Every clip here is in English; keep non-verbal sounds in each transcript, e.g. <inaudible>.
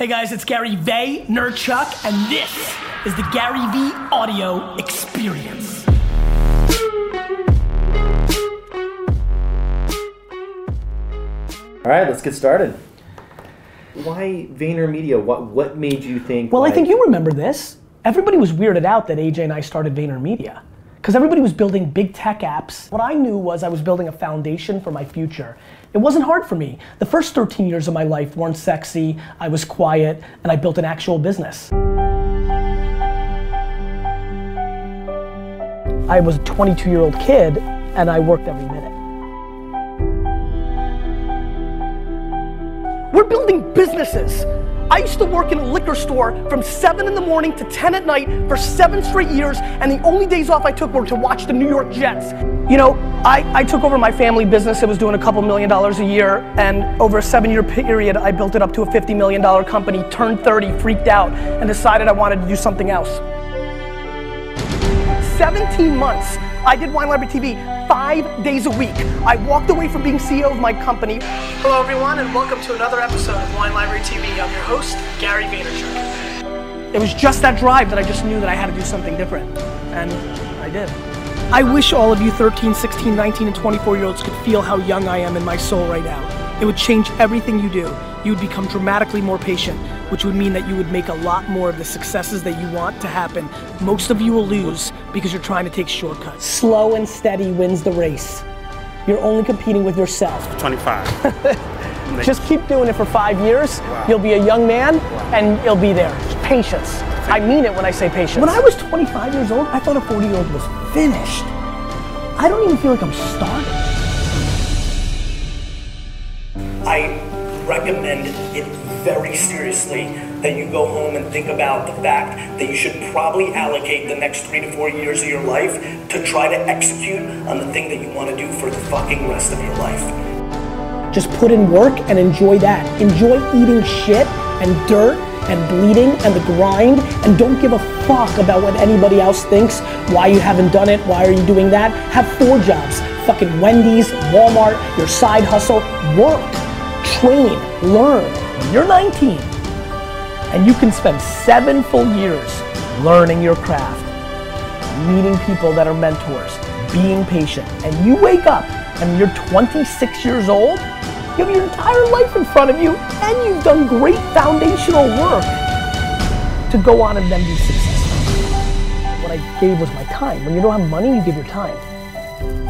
Hey guys, it's Gary Vaynerchuk, and this is the Gary V Audio Experience. All right, let's get started. Why VaynerMedia? What what made you think? Well, I think you remember this. Everybody was weirded out that AJ and I started VaynerMedia. Because everybody was building big tech apps. What I knew was I was building a foundation for my future. It wasn't hard for me. The first 13 years of my life weren't sexy, I was quiet, and I built an actual business. I was a 22 year old kid, and I worked every minute. We're building businesses. I used to work in a liquor store from 7 in the morning to 10 at night for seven straight years, and the only days off I took were to watch the New York Jets. You know, I, I took over my family business. It was doing a couple million dollars a year, and over a seven year period, I built it up to a $50 million company, turned 30, freaked out, and decided I wanted to do something else. 17 months. I did Wine Library TV five days a week. I walked away from being CEO of my company. Hello, everyone, and welcome to another episode of Wine Library TV. I'm your host, Gary Vaynerchuk. It was just that drive that I just knew that I had to do something different, and I did. I wish all of you 13, 16, 19, and 24 year olds could feel how young I am in my soul right now. It would change everything you do. You would become dramatically more patient, which would mean that you would make a lot more of the successes that you want to happen. Most of you will lose because you're trying to take shortcuts. Slow and steady wins the race. You're only competing with yourself. <laughs> 25. <laughs> Just keep doing it for five years. You'll be a young man and you'll be there. Patience. I mean it when I say patience. When I was 25 years old, I thought a 40 year old was finished. I don't even feel like I'm starting. I recommend it very seriously that you go home and think about the fact that you should probably allocate the next three to four years of your life to try to execute on the thing that you want to do for the fucking rest of your life. Just put in work and enjoy that. Enjoy eating shit and dirt and bleeding and the grind and don't give a fuck about what anybody else thinks, why you haven't done it, why are you doing that. Have four jobs. Fucking Wendy's, Walmart, your side hustle. Work, train, learn. When you're 19 and you can spend seven full years learning your craft, meeting people that are mentors, being patient, and you wake up and you're 26 years old, you have your entire life in front of you, and you've done great foundational work to go on and then be successful. What I gave was my time. When you don't have money, you give your time.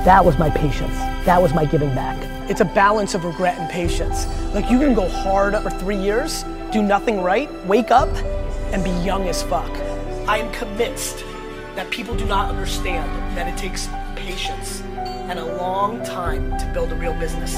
That was my patience. That was my giving back. It's a balance of regret and patience. Like you can go hard for three years, do nothing right, wake up, and be young as fuck. I am convinced that people do not understand that it takes patience and a long time to build a real business.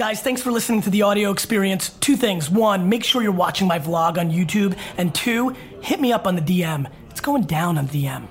Guys, thanks for listening to the audio experience. Two things. One, make sure you're watching my vlog on YouTube. And two, hit me up on the DM. It's going down on the DM.